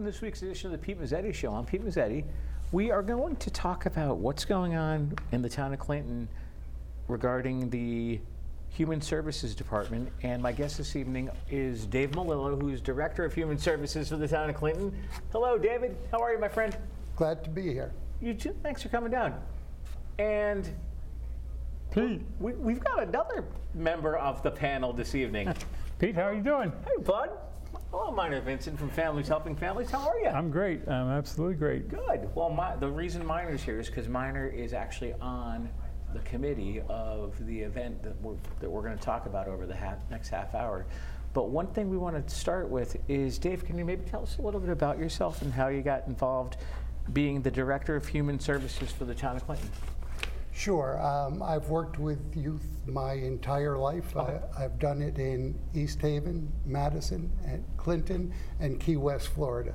welcome to this week's edition of the Pete Mezzetti Show. I'm Pete Mezzetti. We are going to talk about what's going on in the town of Clinton regarding the Human Services Department. And my guest this evening is Dave Melillo, who's Director of Human Services for the town of Clinton. Hello, David. How are you, my friend? Glad to be here. You too. Thanks for coming down. And Pete, we, we've got another member of the panel this evening. Pete, how are you doing? hey, bud. Hello, Miner Vincent from Families Helping Families. How are you? I'm great. I'm absolutely great. Good. Well, my, the reason Miner's here is because Miner is actually on the committee of the event that we're, that we're going to talk about over the half, next half hour. But one thing we want to start with is, Dave, can you maybe tell us a little bit about yourself and how you got involved being the Director of Human Services for the town of Clinton? Sure. Um, I've worked with youth my entire life. I, I've done it in East Haven, Madison, and Clinton, and Key West, Florida.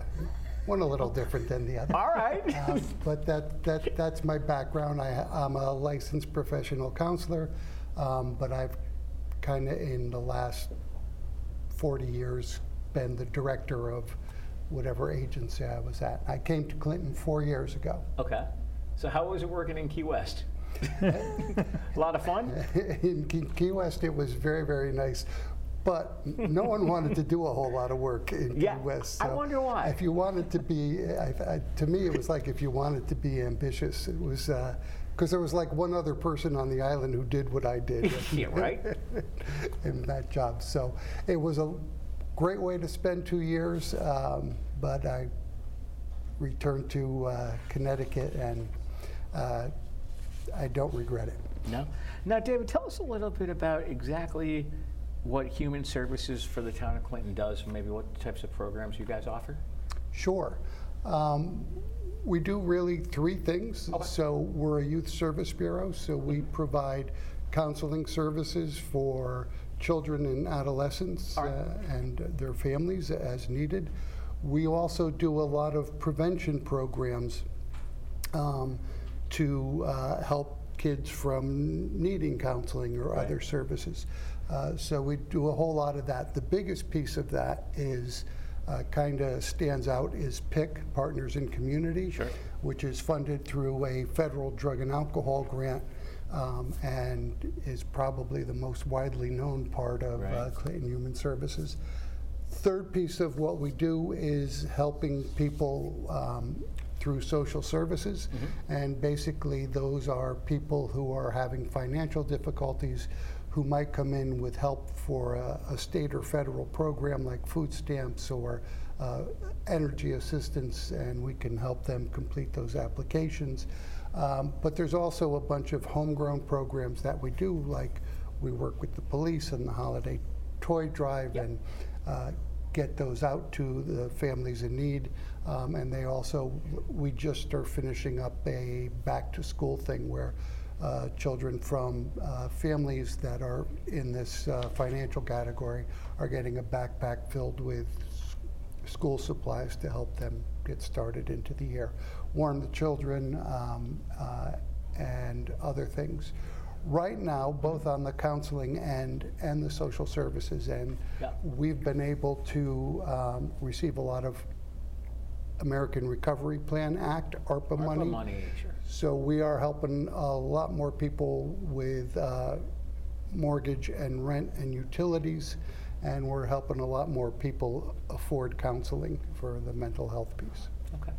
One a little different than the other. All right. Um, but that, that, that's my background. I, I'm a licensed professional counselor, um, but I've kind of in the last 40 years been the director of whatever agency I was at. I came to Clinton four years ago. okay. So how was it working in Key West? a lot of fun? in Key, West, it was very, very nice. But no one wanted to do a whole lot of work in Yeah, Key West. I wonder why. If you wanted to be, I, I, to me, it was like if you wanted to be ambitious, it was because there was like one other person on the island who did what I did. Yeah, right? in that job. So it was a great way to spend two years, um, but I returned to uh, Connecticut and uh, I don't regret it. No. Now, David, tell us a little bit about exactly what Human Services for the town of Clinton does, and maybe what types of programs you guys offer. Sure. Um, we do really three things. Okay. So we're a youth service bureau, so we provide counseling services for children and adolescents right. uh, and their families as needed. We also do a lot of prevention programs um, to uh, help kids from needing counseling or Right. other services. Uh, so we do a whole lot of that. The biggest piece of that is uh, kind of stands out is PIC, Partners in Community, Sure. which is funded through a federal drug and alcohol grant. Um, and is probably the most widely known part of uh, Clinton Human Services. Third piece of what we do is helping people um, through social services. And basically, those are people who are having financial difficulties who might come in with help for a, a state or federal program like food stamps or uh, energy assistance, and we can help them complete those applications. Um, but there's also a bunch of homegrown programs that we do, like we work with the police and the holiday toy drive Yep. and uh, get those out to the families in need. Um, and they also, we just are finishing up a back to school thing where uh, children from uh, families that are in this uh, financial category are getting a backpack filled with s- school supplies to help them get started into the year. Warm the children um, uh, and other things. Right now, both on the counseling end and the social services end, Yeah. we've been able to um, receive a lot of American Recovery Plan Act, ARPA money. ARPA money, sure. So we are helping a lot more people with uh, mortgage and rent and utilities, and we're helping a lot more people afford counseling for the mental health piece. Okay.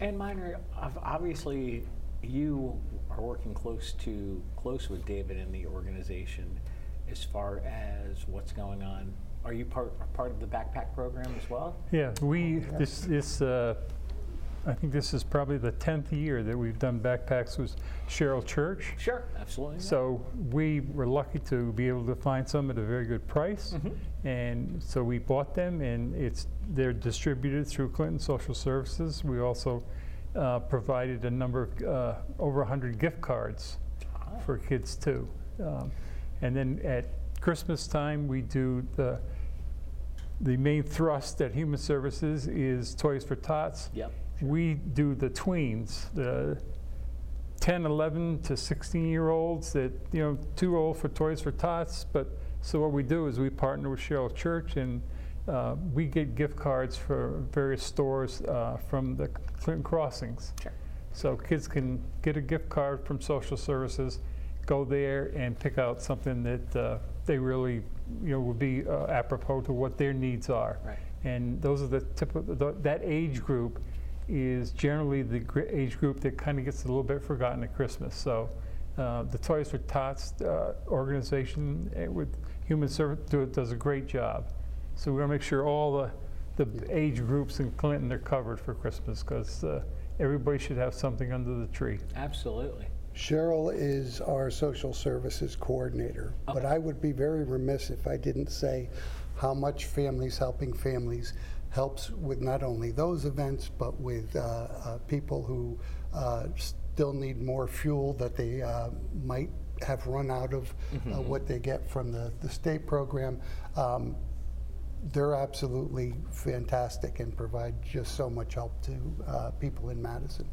And Miner, obviously, you are working close to close with David in the organization as far as what's going on. Are you part part of the backpack program as well? Yeah, we, this, this, uh, I think this is probably the 10th year that we've done backpacks with Cheryl Church. Sure, absolutely. So we were lucky to be able to find some at a very good price. And so we bought them and it's, they're distributed through Clinton Social Services. We also uh, provided a number of, uh, over 100 gift cards for kids too. Um, And then at Christmas time, we do the, the main thrust at Human Services is Toys for Tots. Yep. We do the tweens, the 10, 11 to 16 year olds that, you know, too old for Toys for Tots. But so what we do is we partner with Cheryl Church and uh, we get gift cards for various stores uh, from the Clinton Crossings. Sure. So kids can get a gift card from social services, go there and pick out something that uh, they really, you know, would be uh, apropos to what their needs are. Right. And those are the typical, th- that age group is generally the gr- age group that kind of gets a little bit forgotten at Christmas. So uh, the Toys for Tots uh, organization eh, with Human Service do, does a great job. So we want to make sure all the, the age groups in Clinton are covered for Christmas because uh, everybody should have something under the tree. Absolutely. Cheryl is our social services coordinator, but I would be very remiss if I didn't say how much Families Helping Families helps with not only those events, but with uh, uh, people who uh, still need more fuel that they uh, might have run out of uh, what they get from the, the state program. Um, they're absolutely fantastic and provide just so much help to uh, people in Madison.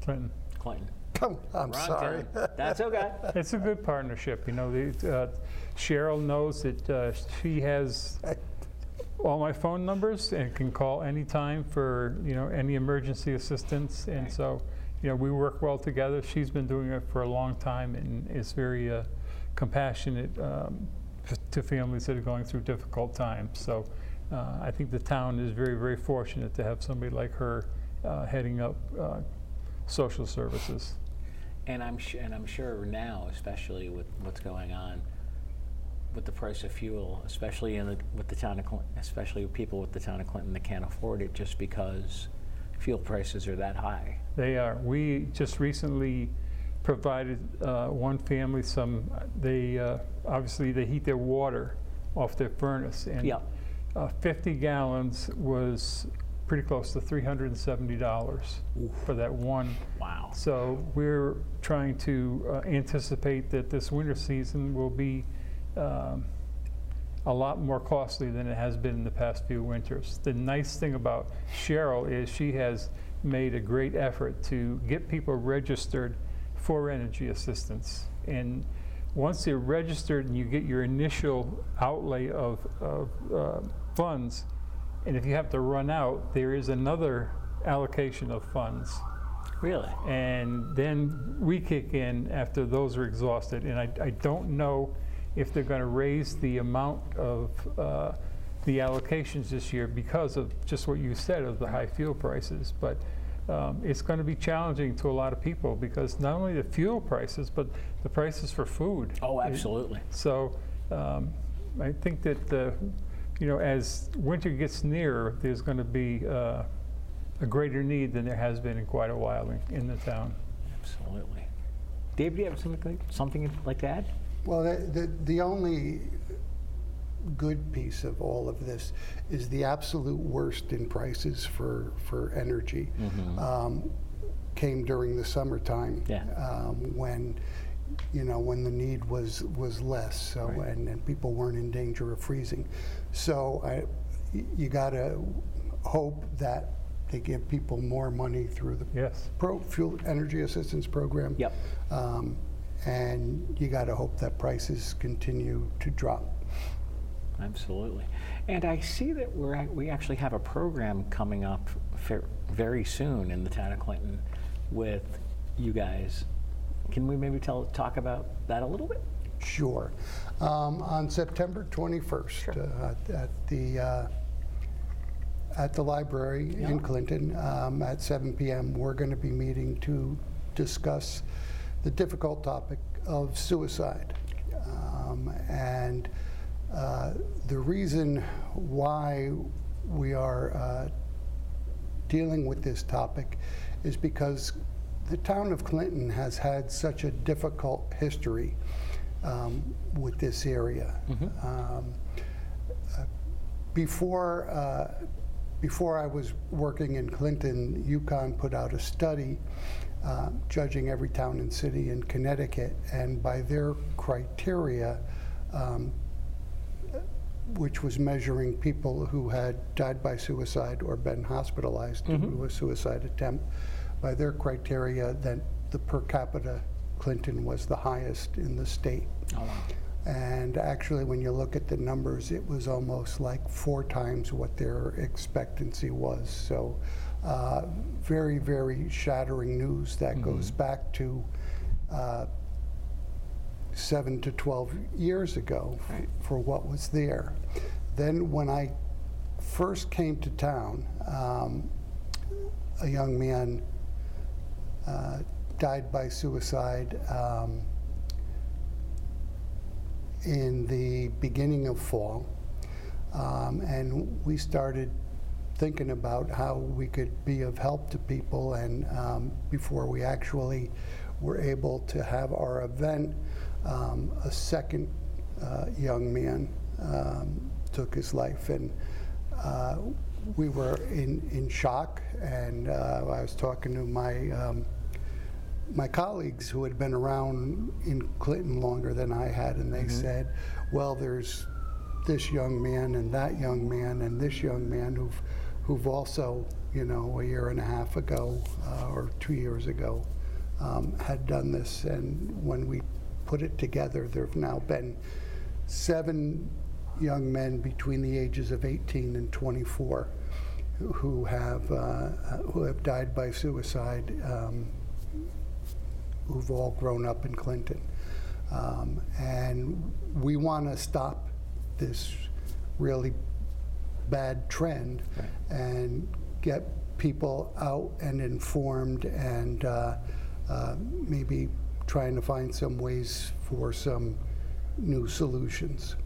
Clinton. Clinton. Oh, I'm Wrong sorry. town. That's okay. It's a good partnership, you know. The, uh, Cheryl knows that uh, she has all my phone numbers and can call anytime for you know any emergency assistance, and so you know we work well together. She's been doing it for a long time and is very uh, compassionate um, f- to families that are going through difficult times. So uh, I think the town is very very fortunate to have somebody like her uh, heading up uh, social services. And I'm su- and I'm sure now, especially with what's going on with the price of fuel, especially in the, with the town of Clinton, especially with people with the town of Clinton that can't afford it just because fuel prices are that high. They are. We just recently provided uh, one family some, they, uh, obviously, they heat their water off their furnace. and Yep. uh, 50 gallons was pretty close to $370 for that one. Wow. So we're trying to uh, anticipate that this winter season will be um, a lot more costly than it has been in the past few winters. The nice thing about Cheryl is she has made a great effort to get people registered for energy assistance. And once they're registered and you get your initial outlay of, of uh, funds, and if you have to run out, there is another allocation of funds. Really? And then we kick in after those are exhausted. And I, I don't know if they're going to raise the amount of uh, the allocations this year because of just what you said of the high fuel prices. But um, it's going to be challenging to a lot of people because not only the fuel prices, but the prices for food. Oh, absolutely. So um, I think that, uh, you know, as winter gets nearer, there's going to be uh, a greater need than there has been in quite a while in, in the town. Absolutely. Dave, do you have something like, something like that? Well, the, the, the only good piece of all of this is the absolute worst in prices for, for energy um, came during the summertime. Yeah. Um, when, you know, when the need was, was less, so, Right. and, and people weren't in danger of freezing. So I, you gotta hope that they give people more money through the Yes. pro, fuel energy assistance program. Yep. Um, And you got to hope that prices continue to drop. Absolutely. And I see that we're, we actually have a program coming up very soon in the town of Clinton with you guys. Can we maybe tell, talk about that a little bit? Sure. Um, On September 21st, uh, at- at the, uh, at the library in Clinton, um, at 7 PM, we're going to be meeting to discuss the difficult topic of suicide. Um, And uh, the reason why we are uh, dealing with this topic is because the town of Clinton has had such a difficult history um, with this area. Um, uh, Before, uh, before I was working in Clinton, UConn put out a study uh, judging every town and city in Connecticut, and by their criteria, um, which was measuring people who had died by suicide or been hospitalized due to a suicide attempt. By their criteria, that the per capita Clinton was the highest in the state. Oh, wow. And actually, when you look at the numbers, it was almost like four times what their expectancy was. So, uh, very, very shattering news that goes back to uh, seven to 12 years ago Right. for what was there. Then, when I first came to town, um, a young man uh, died by suicide um, in the beginning of fall. Um, and we started thinking about how we could be of help to people. And um, before we actually were able to have our event, um, a second uh, young man um, took his life. And uh, we were in, in shock. And uh, I was talking to my um, my colleagues who had been around in Clinton longer than I had, and they said, "Well, there's this young man and that young man and this young man who've who've also, you know, a year and a half ago uh, or two years ago, um, had done this." And when we put it together, there have now been seven young men between the ages of 18 and 24 who- who have uh, who have died by suicide. Um, who've all grown up in Clinton. Um, and we want to stop this really bad trend Right. and get people out and informed and uh, uh, maybe trying to find some ways for some new solutions.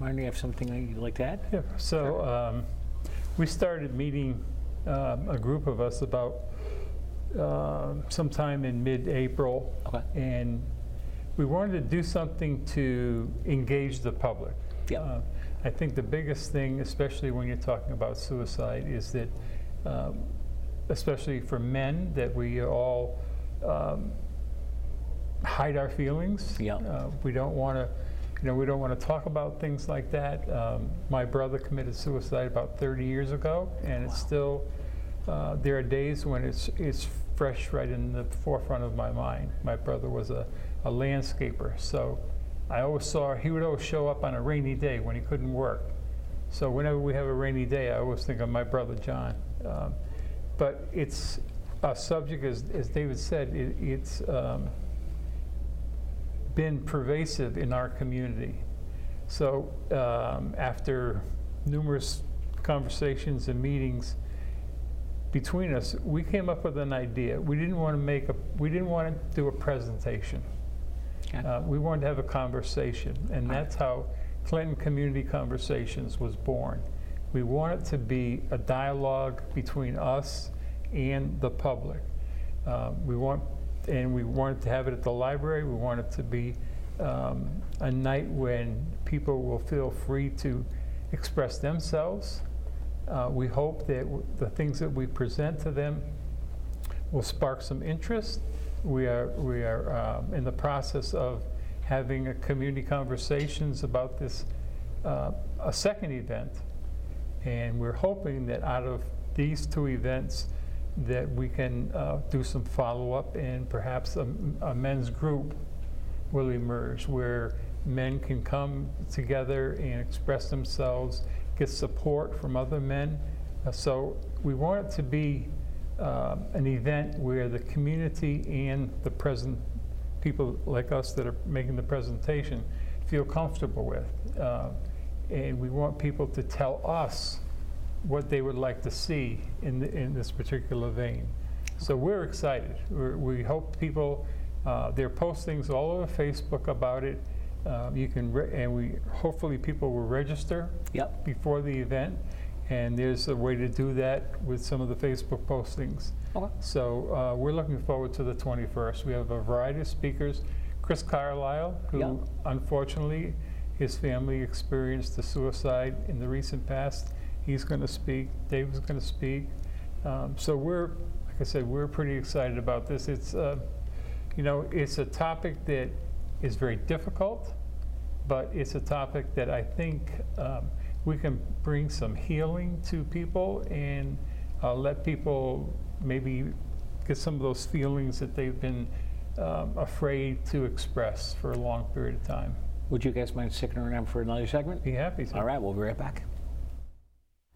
Miner, you have something you'd like to add? Yeah, so um, we started meeting, um, a group of us about uh, sometime in mid-April. Okay. And we wanted to do something to engage the public. Yep. Uh, I think the biggest thing, especially when you're talking about suicide, is that, um, especially for men, that we all um, hide our feelings. Yeah. Uh, we don't want to, you know, we don't want to talk about things like that. Um, my brother committed suicide about 30 years ago, and it's still. Uh, there are days when it's it's fresh right in the forefront of my mind. My brother was a, a landscaper, so I always saw he would always show up on a rainy day when he couldn't work. So whenever we have a rainy day, I always think of my brother John. Um, but it's a subject, as, as David said, it, it's um, been pervasive in our community. So um, after numerous conversations and meetings between us, we came up with an idea. We didn't want to make a, we didn't want to do a presentation. Okay. Uh, we wanted to have a conversation, and that's how Clinton Community Conversations was born. We want it to be a dialogue between us and the public. Uh, we want, and we wanted to have it at the library. We want it to be um, a night when people will feel free to express themselves. Uh, we hope that the things that we present to them will spark some interest. We are, we are um, in the process of having community conversations about this, uh, a second event. And we're hoping that out of these two events, that we can uh, do some follow-up and perhaps a, a men's group will emerge where men can come together and express themselves, get support from other men. Uh, so we want it to be uh, an event where the community and the present people like us that are making the presentation feel comfortable with. Uh, and we want people to tell us what they would like to see in, the, in this particular vein. So we're excited. We're, we hope people, uh, there are postings all over Facebook about it. Um, you can, re- and we hopefully people will register Yep. before the event, and there's a way to do that with some of the Facebook postings. Okay. So uh, we're looking forward to the 21st. We have a variety of speakers. Chris Carlisle, who Yeah. unfortunately his family experienced a suicide in the recent past. He's going to speak. David's going to speak. Um, so we're, like I said, we're pretty excited about this. It's, uh, you know, it's a topic that is very difficult, but it's a topic that I think um, we can bring some healing to people and uh, let people maybe get some of those feelings that they've been um, afraid to express for a long period of time. Would you guys mind sticking around for another segment? Be happy to. All right, we'll be right back.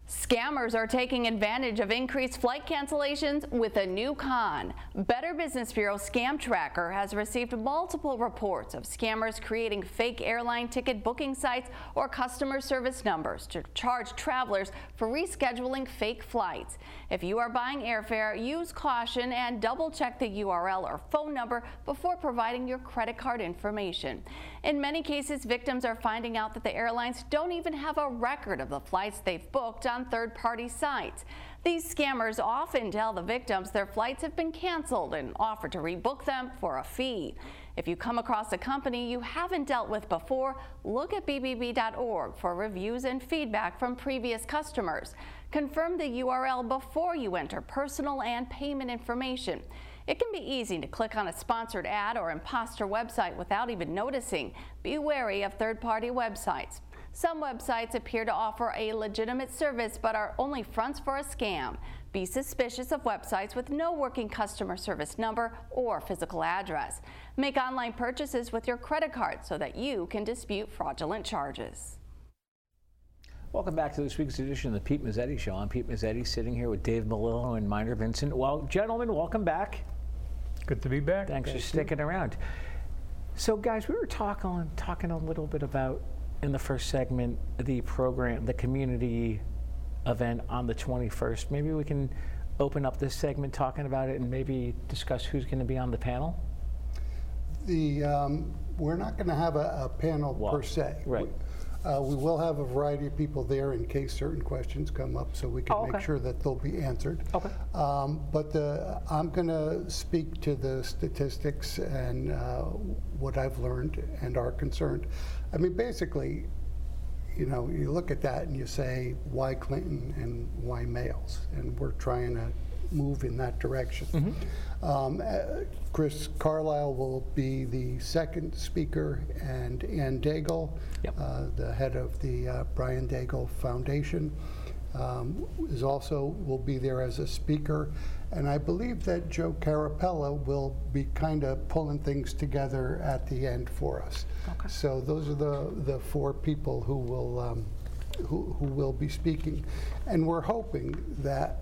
Scammers are taking advantage of increased flight cancellations with a new con. Better Business Bureau Scam Tracker has received multiple reports of scammers creating fake airline ticket booking sites or customer service numbers to charge travelers for rescheduling fake flights. If you are buying airfare, use caution and double check the URL or phone number before providing your credit card information. In many cases, victims are finding out that the airlines don't even have a record of the flights they've booked on third-party sites. These scammers often tell the victims their flights have been canceled and offer to rebook them for a fee. If you come across a company you haven't dealt with before, look at bbb.org for reviews and feedback from previous customers. Confirm the URL before you enter personal and payment information. It can be easy to click on a sponsored ad or imposter website without even noticing. Be wary of third-party websites. Some websites appear to offer a legitimate service but are only fronts for a scam. Be suspicious of websites with no working customer service number or physical address. Make online purchases with your credit card so that you can dispute fraudulent charges. Welcome back to this week's edition of the Pete Mezzetti Show. I'm Pete Mezzetti, sitting here with Dave Melillo and Miner Vincent. Well, gentlemen, welcome back. Good to be back. Thanks for sticking around. So, guys, we were talking talking a little bit about in the first segment the program, the community event on the 21st. Maybe we can open up this segment talking about it and maybe discuss who's going to be on the panel. The, um, we're not going to have a, a panel Well, per se. right. Uh, we will have a variety of people there in case certain questions come up, so we can Oh, make sure that they'll be answered. Okay. Um, but the, I'm going to speak to the statistics and uh, what I've learned and are concerned. I mean, basically, you know, you look at that and you say, why Clinton and why males? And we're trying to move in that direction. Um, uh, Chris Carlisle will be the second speaker, and Ann Daigle, Yep. uh, the head of the uh, Brian Daigle Foundation, um, is also will be there as a speaker. And I believe that Joe Carapella will be kind of pulling things together at the end for us. Okay. So those are the, the four people who will, um, who, who will be speaking. And we're hoping that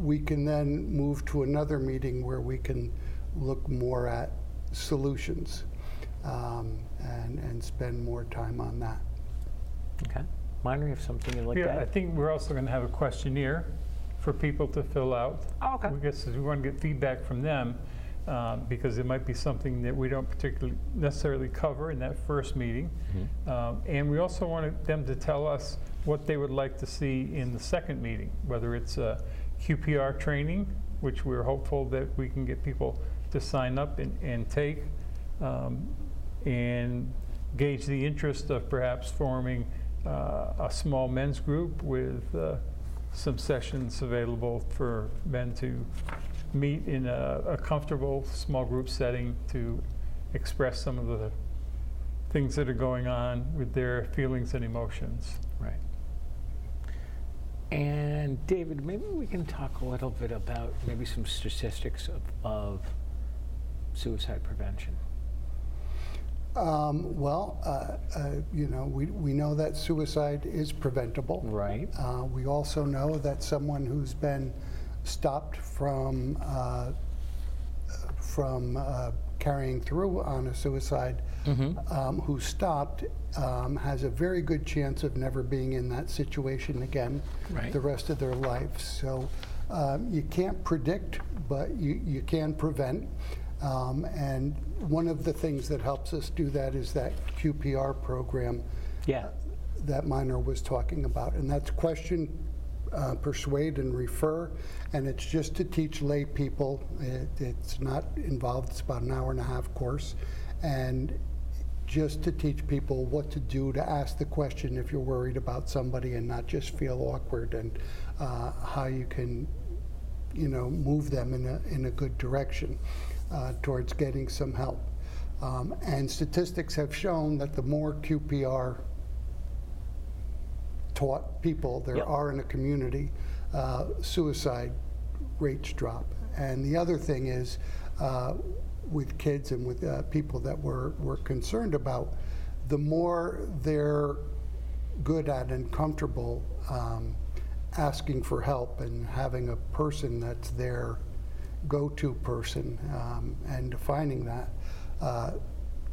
we can then move to another meeting where we can look more at solutions um, and, and spend more time on that. Okay. Miner, you have something you'd like to Yeah, I think we're also going to have a questionnaire for people to fill out. Oh, okay. We guess we want to get feedback from them um, because it might be something that we don't particularly necessarily cover in that first meeting. Mm-hmm. Um, And we also wanted them to tell us what they would like to see in the second meeting, whether it's a QPR training, which we're hopeful that we can get people to sign up and, and take, um, and gauge the interest of perhaps forming uh, a small men's group with uh, some sessions available for men to meet in a, a comfortable small group setting to express some of the things that are going on with their feelings and emotions. Right. And David, maybe we can talk a little bit about maybe some statistics of, of suicide prevention. Um, well, uh, uh, you know, we, we know that suicide is preventable. Right. Uh, we also know that someone who's been stopped from uh, from uh, carrying through on a suicide, um, who stopped, um, has a very good chance of never being in that situation again Right. the rest of their life. So um, you can't predict, but you, you can prevent. Um, and one of the things that helps us do that is that QPR program Yeah. that Miner was talking about, and that's question, uh, persuade, and refer, and it's just to teach lay people. It, it's not involved. It's about an hour and a half course, and just to teach people what to do to ask the question if you're worried about somebody and not just feel awkward, and uh, how you can, you know, move them in a in a good direction uh, towards getting some help. Um, and statistics have shown that the more QPR taught people there Yep. are in a community, uh, suicide rates drop. And the other thing is, uh, with kids and with uh, people that we're, we're concerned about, the more they're good at and comfortable um, asking for help and having a person that's their go-to person um, and defining that, uh,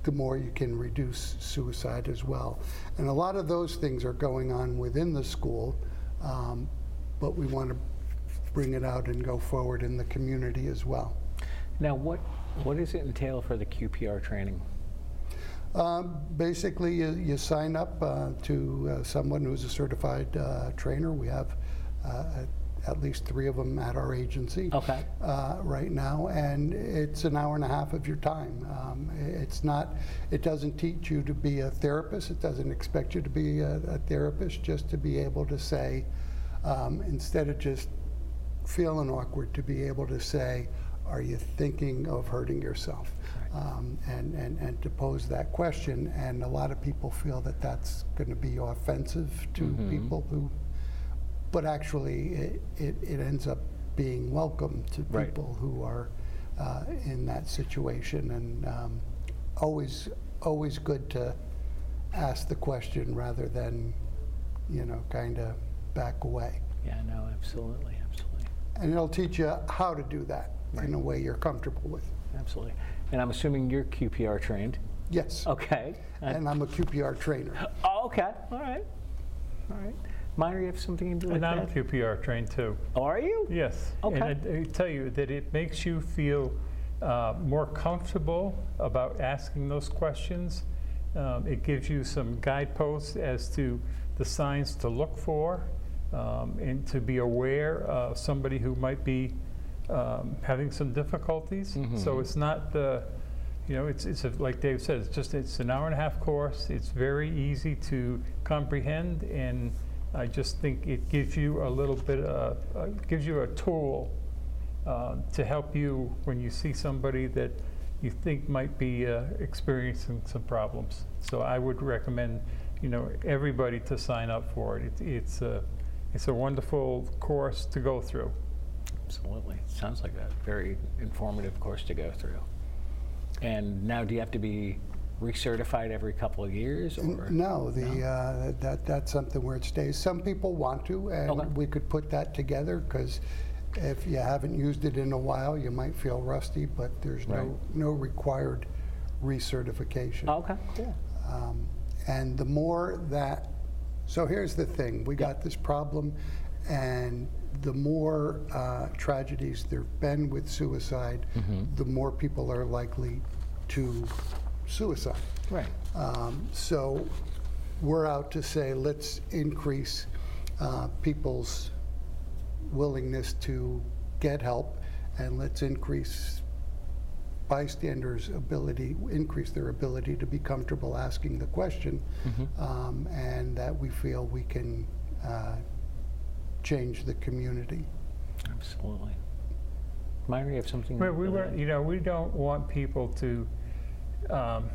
the more you can reduce suicide as well. And a lot of those things are going on within the school, um, but we want to bring it out and go forward in the community as well. Now, what, what does it entail for the QPR training? Um, Basically, you, you sign up uh, to uh, someone who's a certified uh, trainer. We have uh, at- least three of them at our agency. Okay. uh, Right now, and it's an hour and a half of your time. Um, It's not, it doesn't teach you to be a therapist, it doesn't expect you to be a a therapist, just to be able to say, um, instead of just feeling awkward, to be able to say, are you thinking of hurting yourself? Um, And, and, and to pose that question, and a lot of people feel that that's going to be offensive to people who, but actually, it, it it ends up being welcome to Right. people who are uh, in that situation, and um, always, always good to ask the question rather than, you know, kind of back away. Yeah, no, absolutely, absolutely, And it'll teach you how to do that in a way you're comfortable with. absolutely. And I'm assuming you're QPR trained? Yes. Okay. And I'm a QPR trainer. Oh, okay, all right, all right. Miner, you have something to do with And I'm that? QPR trained too. Oh, Are you? Yes. Okay. And I, I tell you that it makes you feel uh, more comfortable about asking those questions. Um, it gives you some guideposts as to the signs to look for um, and to be aware of somebody who might be um, having some difficulties. So it's not the, you know, it's, it's a, like Dave said, it's just it's an hour and a half course. It's very easy to comprehend, and I just think it gives you a little bit, uh, uh, gives you a tool uh, to help you when you see somebody that you think might be uh, experiencing some problems. So I would recommend, you know, everybody to sign up for it. it it's a, it's a wonderful course to go through. Absolutely. Sounds like a very informative course to go through. And now, do you have to be recertified every couple of years, or? No, the, uh, that, that's something where it stays. Some people want to, Okay. and we could put that together, because if you haven't used it in a while, you might feel rusty, but there's Right. no, no required recertification. Okay, cool. Um, And the more that, so here's the thing, we got this problem, and the more uh, tragedies there've been with suicide, the more people are likely to suicide. Right. Um, So we're out to say, let's increase uh, people's willingness to get help, and let's increase bystanders' ability, increase their ability to be comfortable asking the question, um, and that we feel we can uh, change the community. Absolutely. Miner, you have something? Well, we were, you know, we don't want people to um,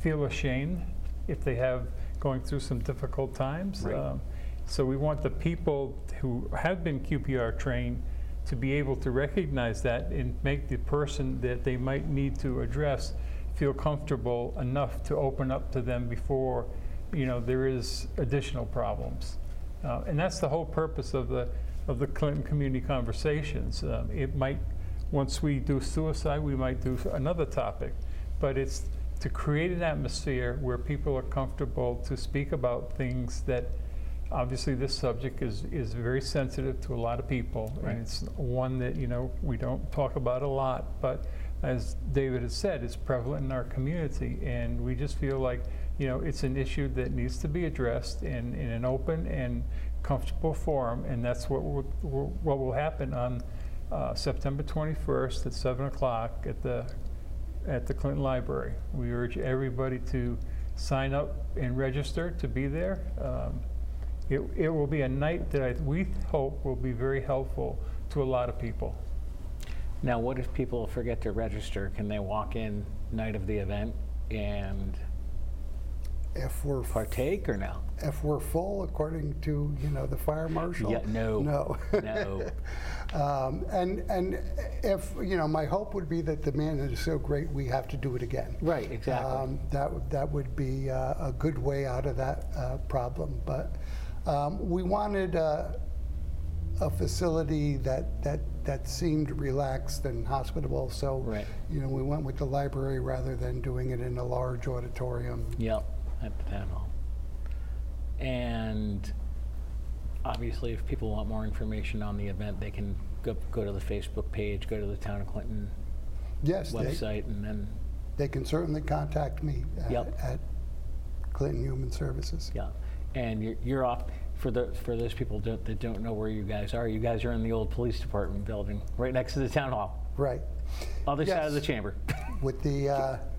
feel ashamed if they have going through some difficult times. Right. Um, So we want the people who have been QPR trained to be able to recognize that and make the person that they might need to address feel comfortable enough to open up to them before, you know, there is additional problems. Uh, And that's the whole purpose of the, of the Clinton Community Conversations. Um, It might, once we do suicide, we might do another topic. But it's to create an atmosphere where people are comfortable to speak about things that, obviously, this subject is, is very sensitive to a lot of people. Right. And it's one that, you know, we don't talk about a lot. But as David has said, it's prevalent in our community. And we just feel like, you know, it's an issue that needs to be addressed in, in an open and comfortable forum. And that's what will, what will happen on uh, September 21st at 7 o'clock at the, at the Clinton Library. We urge everybody to sign up and register to be there. Um, It, it will be a night that I, we hope will be very helpful to a lot of people. Now, what if people forget to register? Can they walk in night of the event and? If we're Partake or no? if we're full, according to you know the fire marshal. Yeah, no. No. No. um, and and if you know, my hope would be that the man is so great, we have to do it again. Right, exactly. Um, that would that would be uh, a good way out of that uh, problem. But um, we wanted. Uh, a facility that, that, that seemed relaxed and hospitable. So, Right. you know, we went with the library rather than doing it in a large auditorium. Yep, at the town hall. And obviously, if people want more information on the event, they can go, go to the Facebook page, go to the Town of Clinton Yes, they, website, and then, they can certainly contact me at, Yep. at Clinton Human Services. yeah. And you're, you're off, for the, for those people that that don't know where you guys are, you guys are in the old police department building, right next to the town hall, Right. other side of the chamber. With the, uh,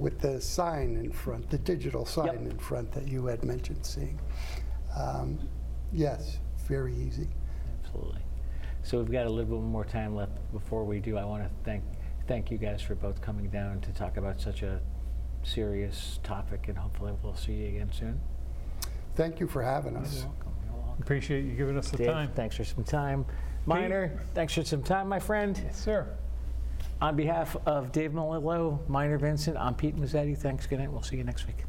with the sign in front, the digital sign Yep. in front that you had mentioned seeing. Um, yes, very easy. Absolutely. So we've got a little bit more time left before we do. I want to thank, thank you guys for both coming down to talk about such a serious topic, and hopefully we'll see you again soon. Thank you for having us. You're welcome. You're welcome. Appreciate you giving us the Dave, time. thanks for some time. Miner, thanks for some time, my friend. Yes, sir. On behalf of Dave Melillo, Miner Vincent, I'm Pete Mezzetti. Thanks, good night. We'll see you next week.